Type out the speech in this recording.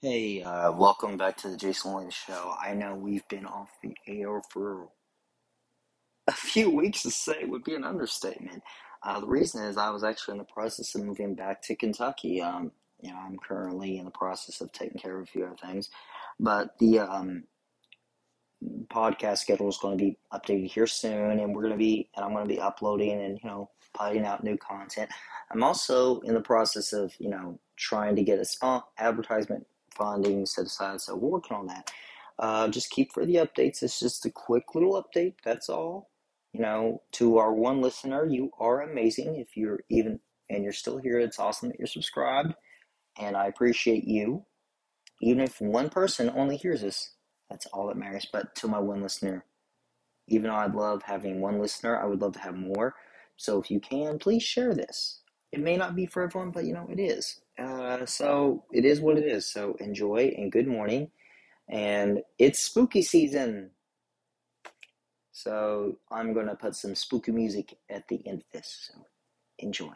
Hey, uh, welcome back to the Jason Williams Show. I know we've been off the air for a few weeks to say would be an understatement. Uh, the reason is I was actually in the process of moving back to Kentucky. Um, you know, I'm currently in the process of taking care of a few other things, but the um, podcast schedule is going to be updated here soon, and we're going to be, and I'm going to be uploading and you know putting out new content. I'm also in the process of you know trying to get a small advertisement funding set aside, so we're working on that. Uh, just keep for the updates. It's just a quick little update. That's all. You know, to our one listener, you are amazing. If you're even and you're still here, it's awesome that you're subscribed, and I appreciate you. Even if one person only hears this, that's all that matters. But to my one listener, even though I'd love having one listener, I would love to have more. So if you can, please share this. It may not be for everyone, but you know, it is. Uh, so it is what it is. So enjoy and good morning. And it's spooky season. So I'm going to put some spooky music at the end of this. So enjoy.